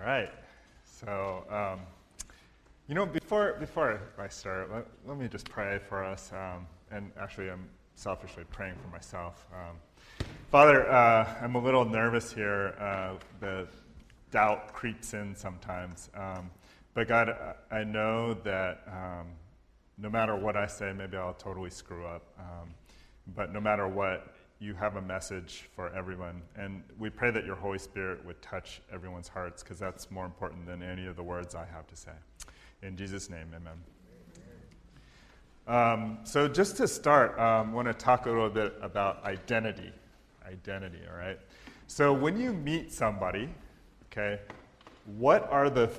All right. So, um, you know, before, before I start, let, let me just pray for us. Um, and actually, I'm selfishly praying for myself. Um, Father, uh, I'm a little nervous here. Uh, the doubt creeps in sometimes. Um, but God, I know that um, no matter what I say, maybe I'll totally screw up. Um, but no matter what, you have a message for everyone. And we pray that your Holy Spirit would touch everyone's hearts because that's more important than any of the words I have to say. In Jesus' name, amen. Um, so, just to start, um, I want to talk a little bit about identity. Identity, all right? So, when you meet somebody, okay, what are the,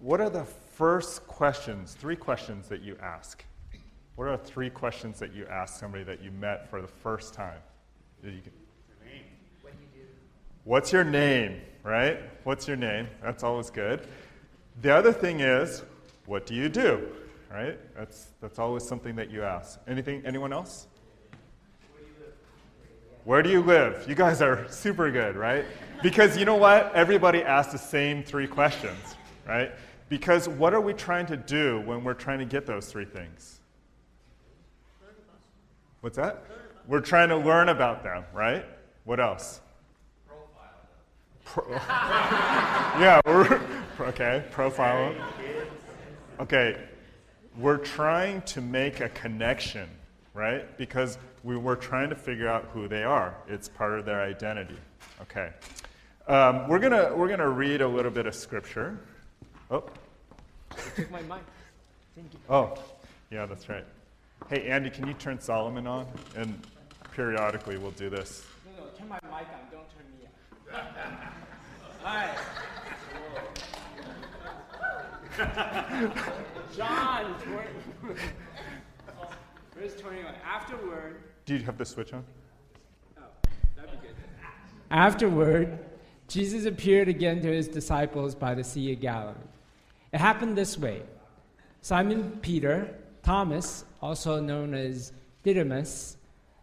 what are the first questions, three questions that you ask? What are three questions that you ask somebody that you met for the first time? You can, What's your name, right? What's your name? That's always good. The other thing is, what do you do? Right? That's that's always something that you ask. Anything anyone else? Where do you live? You guys are super good, right? Because you know what? Everybody asks the same three questions, right? Because what are we trying to do when we're trying to get those three things? What's that? We're trying to learn about them, right? What else? Pro- yeah, we're, okay, profile. Okay, we're trying to make a connection, right? Because we were trying to figure out who they are. It's part of their identity. Okay. Um, we're gonna we're gonna read a little bit of scripture. Oh. took my mic. Thank you. Oh, yeah, that's right. Hey, Andy, can you turn Solomon on? And periodically we'll do this. No, no, turn my mic on. Don't turn me on. All right. John, 20, verse 21. Afterward, Do you have the switch on? oh, that'd be good. Afterward, Jesus appeared again to his disciples by the Sea of Galilee. It happened this way Simon Peter, Thomas, also known as Didymus,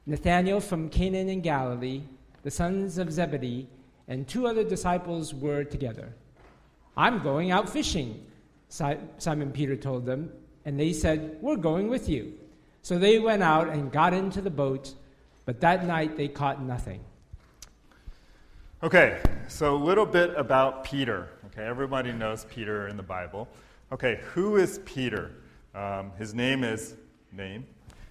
Nathanael from Cana in Galilee, the sons of Zebedee, and two other disciples were together. I'm going out fishing, Simon Peter told them, and they said, We're going with you. So they went out and got into the boat, but that night they caught nothing. Okay, so a little bit about Peter. Okay, everybody knows Peter in the Bible. Okay, who is Peter? Um, his name is name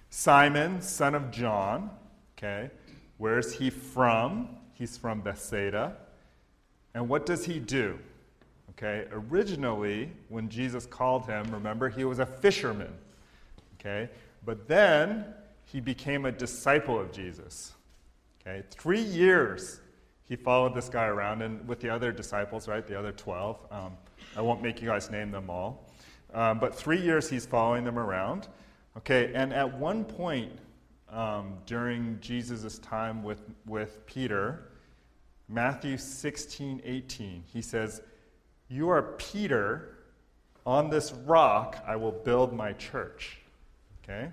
Simon, son of John. Okay, where is he from? He's from Bethsaida. And what does he do? Okay, originally, when Jesus called him, remember, he was a fisherman. Okay, but then he became a disciple of Jesus. Okay, three years he followed this guy around, and with the other disciples, right, the other 12. Um, I won't make you guys name them all. Um, but three years he's following them around. Okay, and at one point um, during Jesus' time with, with Peter, Matthew 16, 18, he says, You are Peter, on this rock I will build my church. Okay?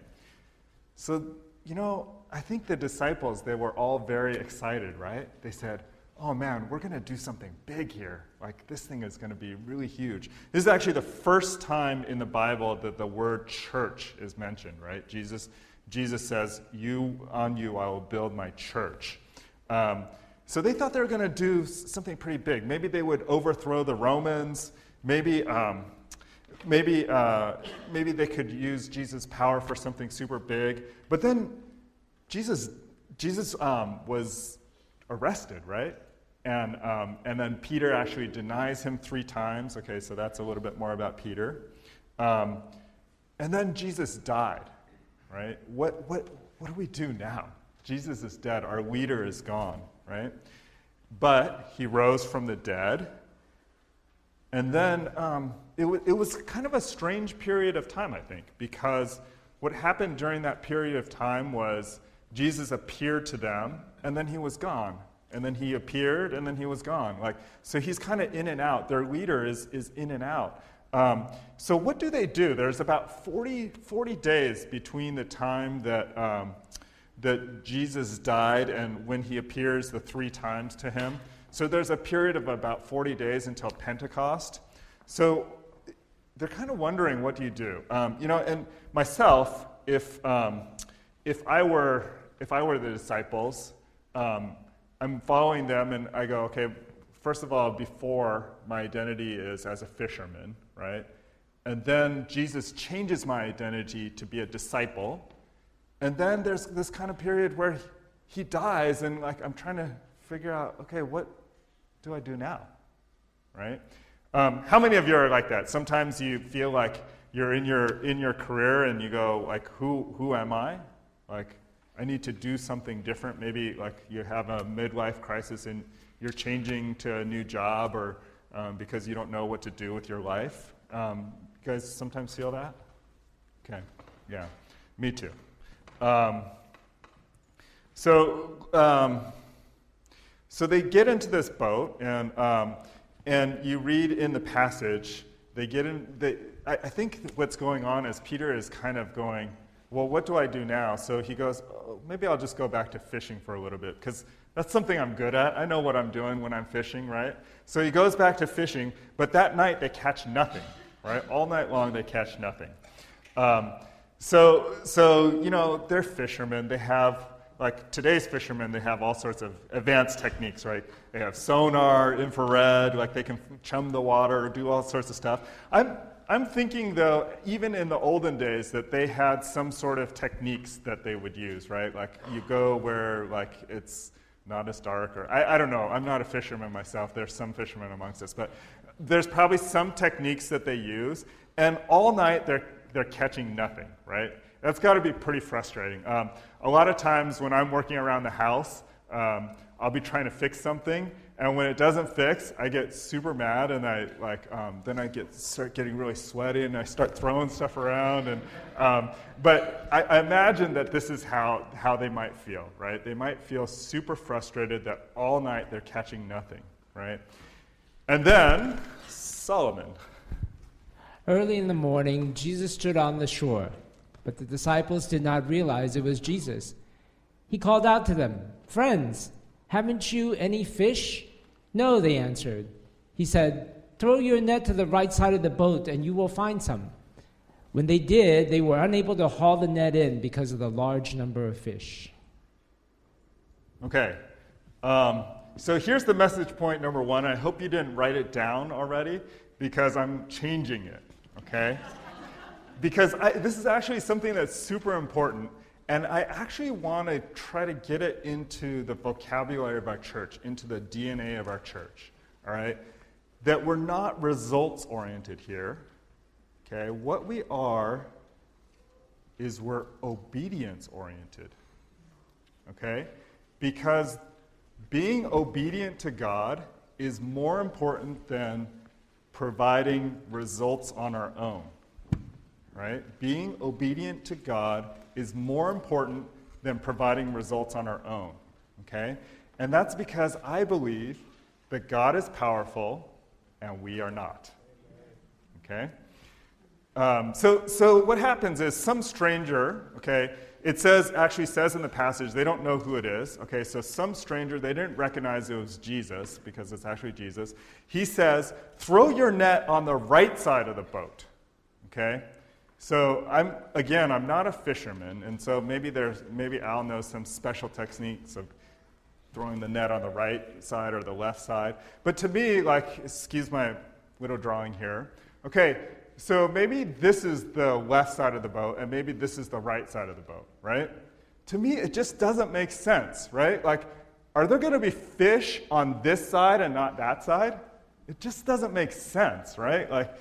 So, you know, I think the disciples, they were all very excited, right? They said, oh man, we're going to do something big here. Like, this thing is going to be really huge. This is actually the first time in the Bible that the word church is mentioned, right? Jesus, Jesus says, You, on you, I will build my church. Um, so they thought they were going to do something pretty big. Maybe they would overthrow the Romans. Maybe, um, maybe, uh, maybe they could use Jesus' power for something super big. But then Jesus, Jesus um, was arrested, right? And, um, and then Peter actually denies him three times. Okay, so that's a little bit more about Peter. Um, and then Jesus died, right? What, what, what do we do now? Jesus is dead. Our leader is gone, right? But he rose from the dead. And then um, it, w- it was kind of a strange period of time, I think, because what happened during that period of time was Jesus appeared to them, and then he was gone and then he appeared, and then he was gone. Like, so he's kind of in and out. Their leader is, is in and out. Um, so what do they do? There's about 40, 40 days between the time that, um, that Jesus died and when he appears the three times to him. so there's a period of about 40 days until Pentecost. So they're kind of wondering, what do you do? Um, you know, and myself, if, um, if, I were, if I were the disciples, um, I'm following them and I go, okay, first of all, before my identity is as a fisherman, right? And then Jesus changes my identity to be a disciple. And then there's this kind of period where he dies, and like I'm trying to figure out, okay, what do I do now? Right? Um, how many of you are like that? Sometimes you feel like you're in your in your career and you go like, who who am I? Like, I need to do something different. Maybe like you have a midlife crisis and you're changing to a new job or um, because you don't know what to do with your life. Um, you guys sometimes feel that? Okay, yeah, me too. Um, so, um, so they get into this boat, and, um, and you read in the passage, they get in, they, I, I think what's going on is Peter is kind of going, well, what do I do now? So he goes, oh, maybe I'll just go back to fishing for a little bit, because that's something I'm good at. I know what I'm doing when I'm fishing, right? So he goes back to fishing, but that night they catch nothing, right? All night long they catch nothing. Um, so, so, you know, they're fishermen. They have, like today's fishermen, they have all sorts of advanced techniques, right? They have sonar, infrared, like they can chum the water, do all sorts of stuff. I'm, I'm thinking, though, even in the olden days, that they had some sort of techniques that they would use, right? Like you go where, like, it's not as dark, or I, I don't know. I'm not a fisherman myself. There's some fishermen amongst us, but there's probably some techniques that they use, and all night they're they're catching nothing, right? That's got to be pretty frustrating. Um, a lot of times when I'm working around the house, um, I'll be trying to fix something, and when it doesn't fix, I get super mad, and I like um, then I get start getting really sweaty, and I start throwing stuff around. And um, but I, I imagine that this is how how they might feel, right? They might feel super frustrated that all night they're catching nothing, right? And then Solomon. Early in the morning, Jesus stood on the shore, but the disciples did not realize it was Jesus. He called out to them, Friends, haven't you any fish? No, they answered. He said, Throw your net to the right side of the boat, and you will find some. When they did, they were unable to haul the net in because of the large number of fish. Okay. Um, so here's the message point number one. I hope you didn't write it down already because I'm changing it okay? because I, this is actually something that's super important, and I actually want to try to get it into the vocabulary of our church, into the DNA of our church, all right? That we're not results oriented here, okay? What we are is we're obedience oriented, okay? Because being obedient to God is more important than providing results on our own. Right? Being obedient to God is more important than providing results on our own. Okay? And that's because I believe that God is powerful and we are not. Okay? Um, so, so what happens is some stranger, okay, it says, actually says in the passage, they don't know who it is. Okay, so some stranger, they didn't recognize it was Jesus because it's actually Jesus. He says, throw your net on the right side of the boat. Okay? So I'm again, I'm not a fisherman, and so maybe there's maybe Al knows some special techniques of throwing the net on the right side or the left side. But to me, like, excuse my little drawing here. Okay, so maybe this is the left side of the boat, and maybe this is the right side of the boat, right? To me, it just doesn't make sense, right? Like, are there going to be fish on this side and not that side? It just doesn't make sense, right? Like,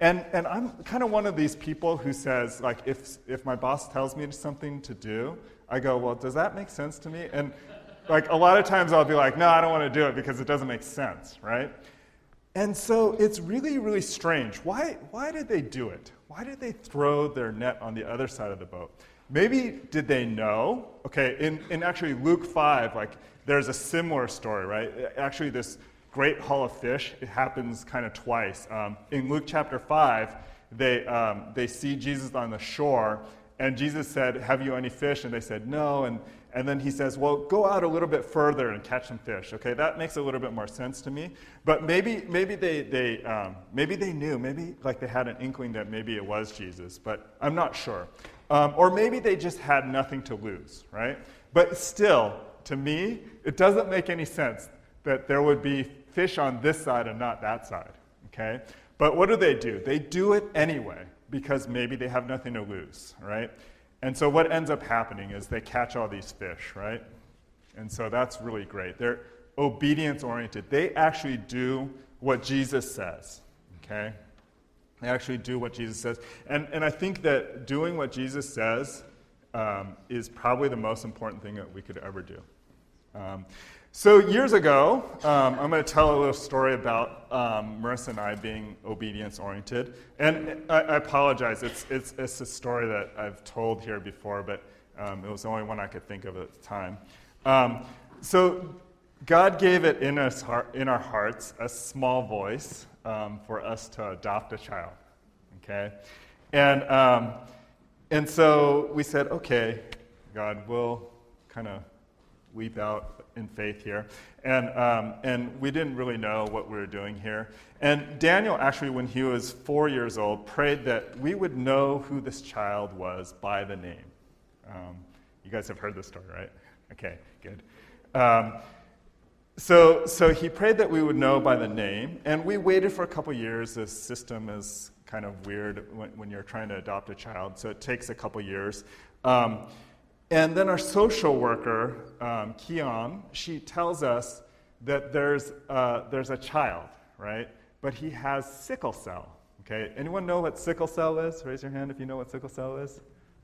and, and I'm kind of one of these people who says, like, if, if my boss tells me something to do, I go, well, does that make sense to me? And like a lot of times I'll be like, no, I don't want to do it because it doesn't make sense, right? And so it's really, really strange. Why, why did they do it? Why did they throw their net on the other side of the boat? Maybe did they know? Okay, in, in actually Luke 5, like there's a similar story, right? Actually, this great haul of fish, it happens kind of twice. Um, in Luke chapter 5, they, um, they see Jesus on the shore, and Jesus said, Have you any fish? And they said, No. And, and then he says, Well, go out a little bit further and catch some fish. Okay, that makes a little bit more sense to me. But maybe, maybe, they, they, um, maybe they knew, maybe like they had an inkling that maybe it was Jesus, but I'm not sure. Um, or maybe they just had nothing to lose, right? But still, to me, it doesn't make any sense that there would be fish on this side and not that side, okay? But what do they do? They do it anyway because maybe they have nothing to lose, right? And so what ends up happening is they catch all these fish, right? And so that's really great. They're obedience oriented. They actually do what Jesus says, okay? They actually do what Jesus says. And, and I think that doing what Jesus says um, is probably the most important thing that we could ever do. Um, so, years ago, um, I'm going to tell a little story about um, Marissa and I being obedience oriented. And I, I, apologize, it's, it's, it's a story that I've told here before, but um, it was the only one I could think of at the time. Um, so, God gave it in, us, in our hearts a small voice um, for us to adopt a child. Okay? And, um, and so we said, okay, God, we'll kind of leap out in faith here. And, um, and we didn't really know what we were doing here. And Daniel, actually, when he was four years old, prayed that we would know who this child was by the name. Um, you guys have heard this story, right? Okay, good. Um, so, so he prayed that we would know by the name, and we waited for a couple years. This system is kind of weird when, when you're trying to adopt a child, so it takes a couple years. Um, and then our social worker, um, she tells us that there's, uh, there's a child, right? But he has sickle cell. Okay, anyone know what sickle cell is? Raise your hand if you know what sickle cell is.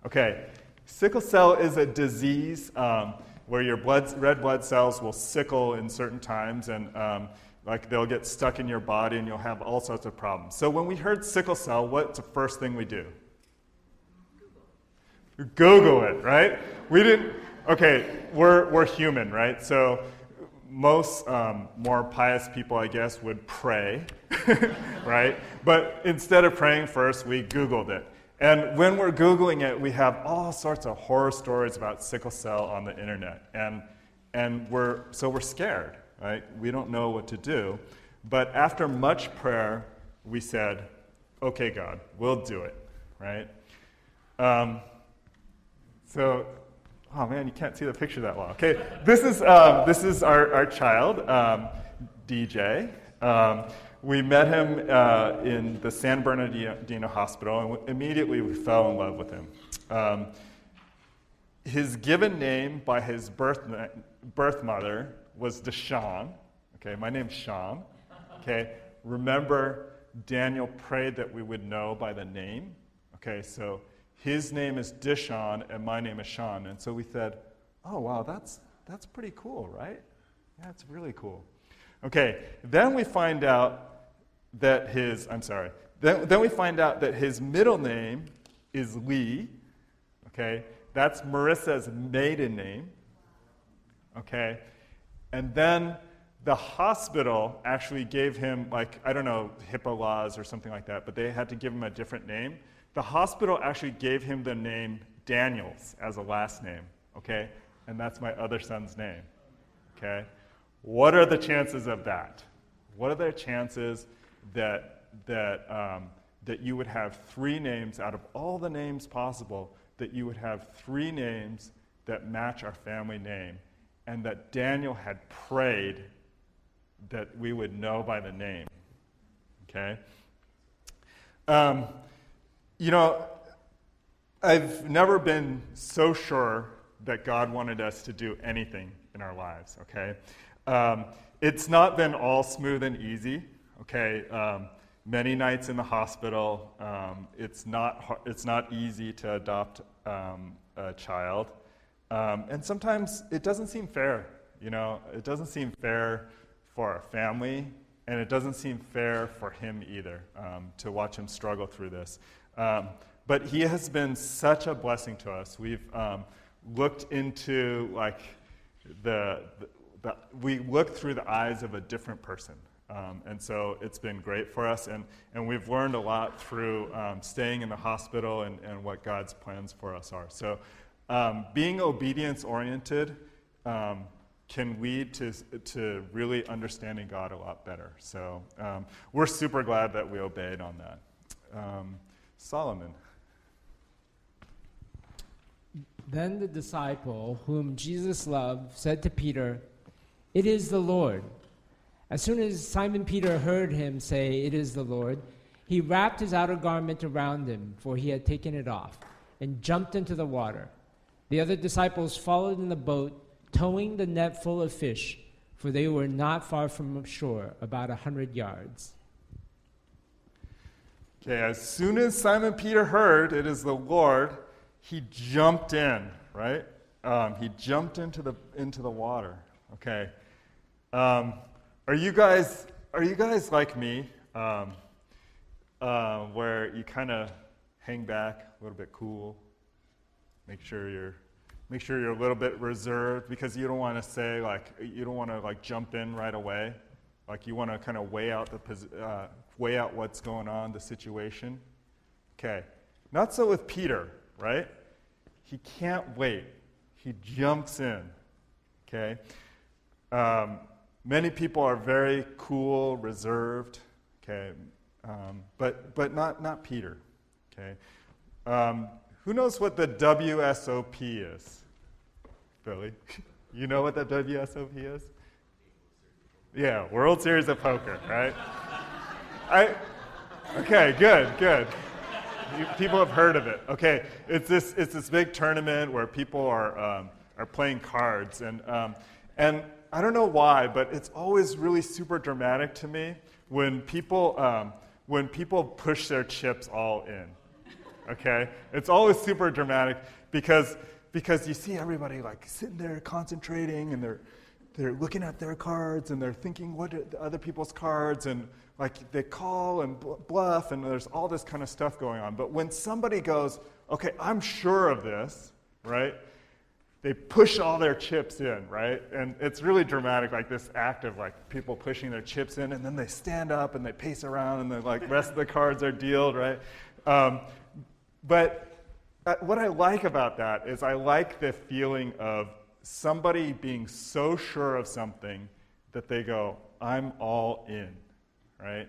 Okay, sickle cell is a disease um, where your blood, red blood cells will sickle in certain times, and um, like they'll get stuck in your body, and you'll have all sorts of problems. So when we heard sickle cell, what's the first thing we do? Google it, right? We didn't, okay, we're, we're human, right? So most um, more pious people, I guess, would pray, right? But instead of praying first, we Googled it. And when we're Googling it, we have all sorts of horror stories about sickle cell on the internet. And, and we're, so we're scared, right? We don't know what to do. But after much prayer, we said, okay, God, we'll do it, right? Um, so, oh man, you can't see the picture that well. Okay, this is, um, this is our, our child, um, DJ. Um, we met him uh, in the San Bernardino Hospital, and immediately we fell in love with him. Um, his given name by his birth, birth mother was Deshawn. Okay, my name's Sean. Okay, remember Daniel prayed that we would know by the name. Okay, so his name is Deshawn and my name is Sean. And so we said, oh, wow, that's, that's pretty cool, right? Yeah, it's really cool. Okay, then we find out that his, I'm sorry, then, then we find out that his middle name is Lee. Okay, that's Marissa's maiden name. Okay, and then the hospital actually gave him, like, I don't know, HIPAA laws or something like that, but they had to give him a different name. The hospital actually gave him the name Daniels as a last name, okay? And that's my other son's name, okay? What are the chances of that? What are the chances that, that, um, that you would have three names out of all the names possible, that you would have three names that match our family name, and that Daniel had prayed that we would know by the name, okay? Um, you know, I've never been so sure that God wanted us to do anything in our lives, okay? Um, it's not been all smooth and easy, okay? Um, many nights in the hospital. Um, it's, not, it's not easy to adopt um, a child. Um, and sometimes it doesn't seem fair, you know? It doesn't seem fair for our family, and it doesn't seem fair for him either um, to watch him struggle through this. Um, but he has been such a blessing to us. We've um, looked into like the, the, the, we look through the eyes of a different person. Um, and so it's been great for us. And, and we've learned a lot through um, staying in the hospital and, and what God's plans for us are. So um, being obedience oriented um, can lead to, to really understanding God a lot better. So um, we're super glad that we obeyed on that. Um, Solomon. Then the disciple whom Jesus loved said to Peter, It is the Lord. As soon as Simon Peter heard him say, It is the Lord, he wrapped his outer garment around him, for he had taken it off, and jumped into the water. The other disciples followed in the boat, towing the net full of fish, for they were not far from shore, about a hundred yards. Okay, as soon as Simon Peter heard it is the Lord, he jumped in, right? Um, he jumped into the, into the water. Okay. Um, are you guys are you guys like me, um, uh, where you kind of hang back a little bit cool, make sure you're make sure you're a little bit reserved because you don't want to say like you don't want to like jump in right away, like you want to kind of weigh out the uh, weigh out what's going on, the situation. Okay, not so with Peter, right? He can't wait. He jumps in. Okay. Um, Many people are very cool, reserved, okay, um, but, but not, not Peter, okay. Um, who knows what the WSOP is? Billy? you know what the WSOP is? Yeah, World Series of Poker, right? I, okay, good, good. You, people have heard of it. Okay, it's this, it's this big tournament where people are, um, are playing cards, and, um, and I don't know why, but it's always really super dramatic to me when people, um, when people push their chips all in. Okay? It's always super dramatic because, because you see everybody like sitting there concentrating and they're, they're looking at their cards and they're thinking what are the other people's cards and like they call and bluff and there's all this kind of stuff going on. But when somebody goes, okay, I'm sure of this, right? they push all their chips in, right? And it's really dramatic, like this act of like people pushing their chips in, and then they stand up and they pace around, and the like rest of the cards are dealed, right? Um, but uh, what I like about that is I like the feeling of somebody being so sure of something that they go, "I'm all in," right?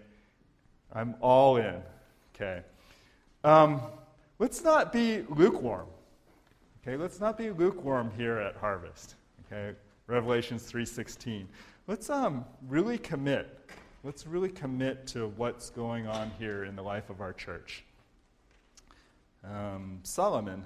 I'm all in. Okay. Um, let's not be lukewarm. Okay, let's not be lukewarm here at Harvest. Okay, Revelations 3:16. Let's um, really commit. Let's really commit to what's going on here in the life of our church. Um, Solomon.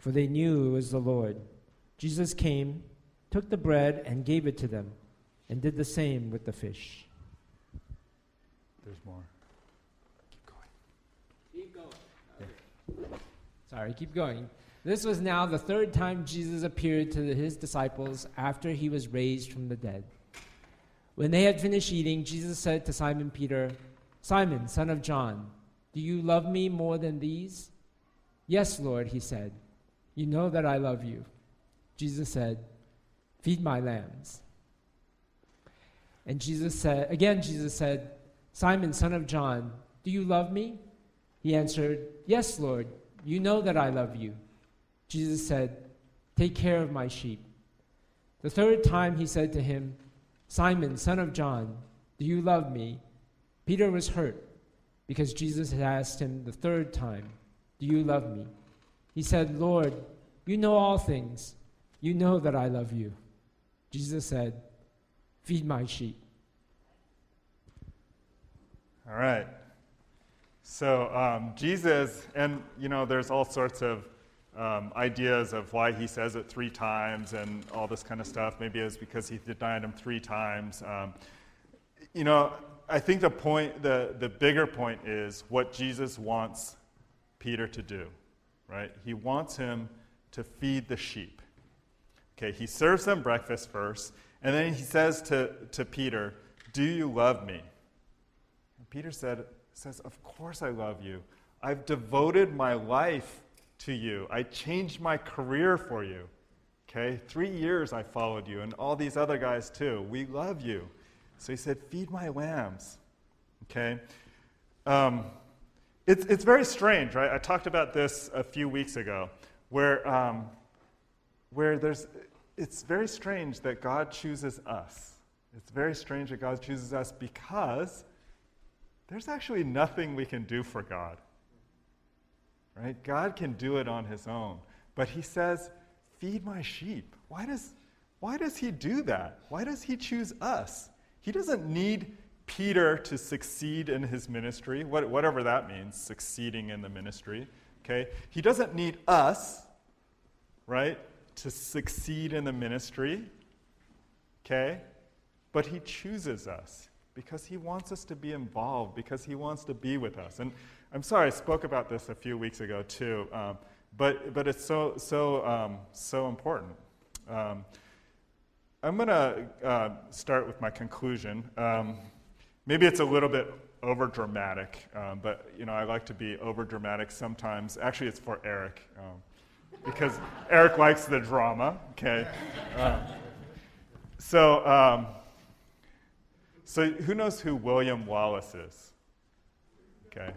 For they knew it was the Lord. Jesus came, took the bread, and gave it to them, and did the same with the fish. There's more. Keep going. Keep going. Okay. Sorry, keep going. This was now the third time Jesus appeared to his disciples after he was raised from the dead. When they had finished eating, Jesus said to Simon Peter, Simon, son of John, do you love me more than these? Yes, Lord, he said. You know that I love you. Jesus said, Feed my lambs. And Jesus said, again, Jesus said, Simon, son of John, do you love me? He answered, Yes, Lord, you know that I love you. Jesus said, Take care of my sheep. The third time he said to him, Simon, son of John, do you love me? Peter was hurt because Jesus had asked him the third time, Do you love me? He said, Lord, you know all things. You know that I love you. Jesus said, Feed my sheep. All right. So um, Jesus, and you know, there's all sorts of um, ideas of why he says it three times and all this kind of stuff. Maybe it's because he denied him three times. Um, you know, I think the point, the, the bigger point is what Jesus wants Peter to do, right? He wants him to feed the sheep. Okay, he serves them breakfast first, and then he says to, to Peter, Do you love me? And Peter said, says, Of course I love you. I've devoted my life to you. I changed my career for you. Okay? Three years I followed you, and all these other guys too. We love you. So he said, Feed my lambs. Okay? Um, it's, it's very strange, right? I talked about this a few weeks ago, where, um, where there's, it's very strange that God chooses us. It's very strange that God chooses us because there's actually nothing we can do for God. Right? God can do it on his own. But he says, Feed my sheep. Why does, why does he do that? Why does he choose us? He doesn't need Peter to succeed in his ministry, whatever that means, succeeding in the ministry. Okay? He doesn't need us, right, to succeed in the ministry. Okay? But he chooses us because he wants us to be involved, because he wants to be with us. And I'm sorry, I spoke about this a few weeks ago too, um, but, but it's so, so, um, so important. Um, I'm going to uh, start with my conclusion. Um, maybe it's a little bit over dramatic, um, but you know I like to be over dramatic sometimes. Actually, it's for Eric um, because Eric likes the drama. Okay, so so who knows who William Wallace is? Okay.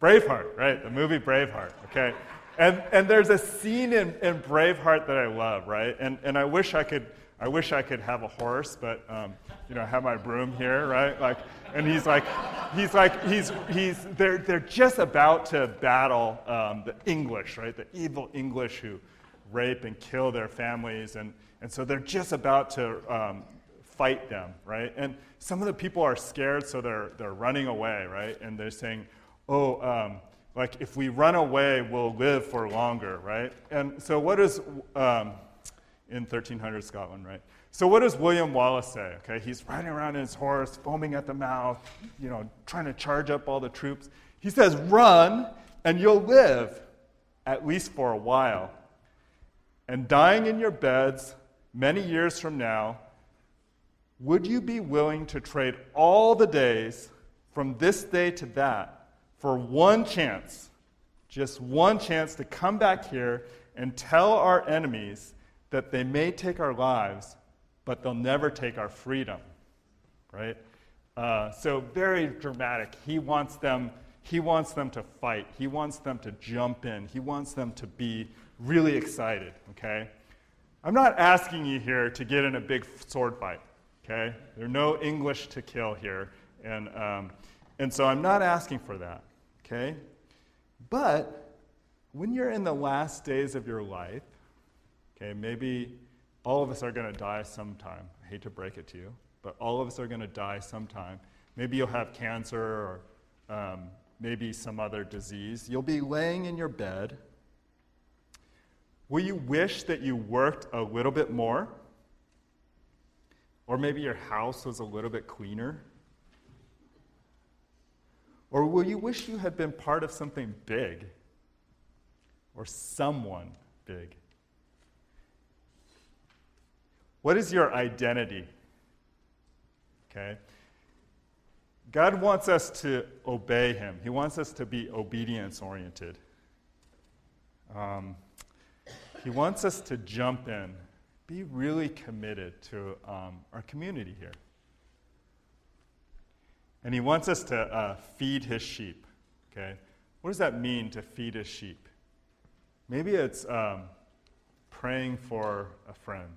Braveheart, right? The movie Braveheart, okay? And, and there's a scene in, in Braveheart that I love, right? And, and I wish I could I wish I could have a horse, but um, you know, I have my broom here, right? Like, and he's like, he's like, he's, he's, they're, they're just about to battle um, the English, right? The evil English who rape and kill their families, and, and so they're just about to um, fight them, right? And some of the people are scared, so they're, they're running away, right? And they're saying, oh, um, like if we run away, we'll live for longer, right? And so, what is um, in 1300 Scotland, right? So, what does William Wallace say? Okay, he's riding around in his horse, foaming at the mouth, you know, trying to charge up all the troops. He says, "Run, and you'll live, at least for a while. And dying in your beds many years from now, would you be willing to trade all the days from this day to that?" for one chance, just one chance to come back here and tell our enemies that they may take our lives, but they'll never take our freedom. Right? Uh, so very dramatic. He wants them. He wants them to fight. He wants them to jump in. He wants them to be really excited. Okay. I'm not asking you here to get in a big sword fight. Okay. There are no English to kill here, and um, and so I'm not asking for that. Okay? But when you're in the last days of your life, okay, maybe all of us are going to die sometime. I hate to break it to you, but all of us are going to die sometime. Maybe you'll have cancer or um, maybe some other disease. You'll be laying in your bed. Will you wish that you worked a little bit more? Or maybe your house was a little bit cleaner? Or will you wish you had been part of something big or someone big? What is your identity? Okay? God wants us to obey Him, He wants us to be obedience oriented. Um, he wants us to jump in, be really committed to um, our community here. And he wants us to uh, feed his sheep. Okay? What does that mean to feed his sheep? Maybe it's um, praying for a friend.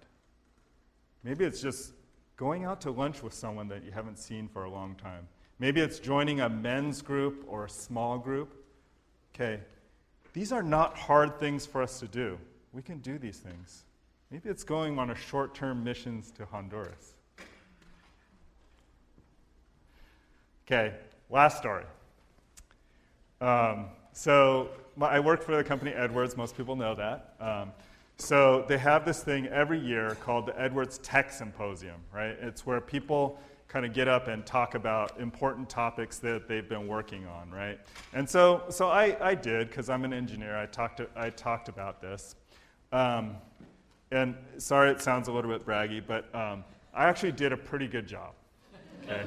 Maybe it's just going out to lunch with someone that you haven't seen for a long time. Maybe it's joining a men's group or a small group. Okay, these are not hard things for us to do. We can do these things. Maybe it's going on a short term missions to Honduras. Okay, last story. Um, so my, I work for the company Edwards. Most people know that. Um, so they have this thing every year called the Edwards Tech Symposium, right? It's where people kind of get up and talk about important topics that they've been working on, right? And so, so I, I did because I'm an engineer. I talked, I talked about this. Um, and sorry, it sounds a little bit braggy, but um, I actually did a pretty good job. Okay.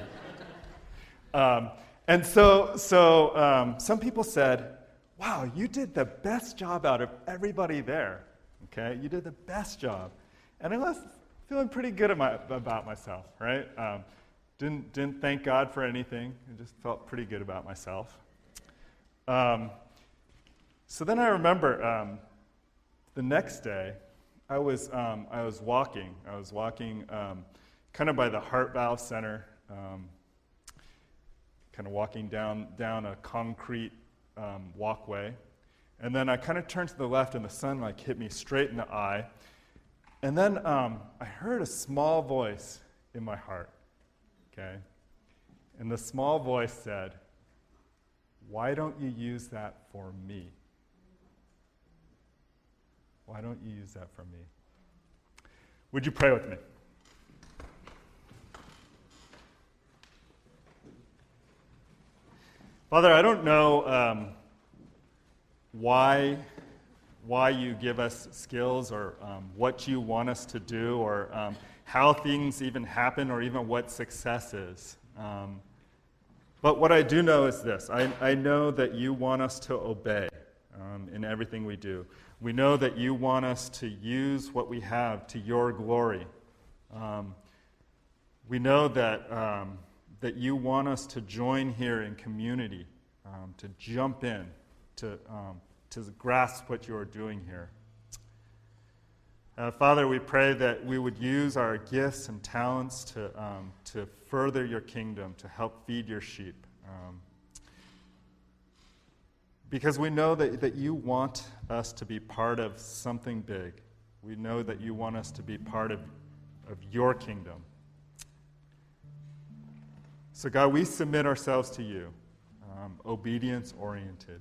um, and so, so um, some people said, "Wow, you did the best job out of everybody there." Okay, you did the best job, and I was feeling pretty good about myself, right? Um, didn't, didn't thank God for anything. I just felt pretty good about myself. Um, so then I remember um, the next day, I was, um, I was walking. I was walking um, kind of by the Heart Valve Center, um, kind of walking down, down a concrete um, walkway. And then I kind of turned to the left, and the sun like hit me straight in the eye. And then I heard a small voice in my heart okay? And the small voice said, Why don't you use that for me? Why don't you use that for me? Would you pray with me? Father, I don't know um, why, why you give us skills or um, what you want us to do or um, how things even happen or even what success is. Um, but what I do know is this I, I know that you want us to obey um, in everything we do. We know that you want us to use what we have to your glory. Um, we know that, um, that you want us to join here in community, to jump in, to, um, to grasp what you are doing here. Uh, Father, we pray that we would use our gifts and talents to, um, to further your kingdom, to help feed your sheep. Um, because we know that, that you want us to be part of something big. We know that you want us to be part of, of your kingdom. So, God, we submit ourselves to you, um, obedience oriented.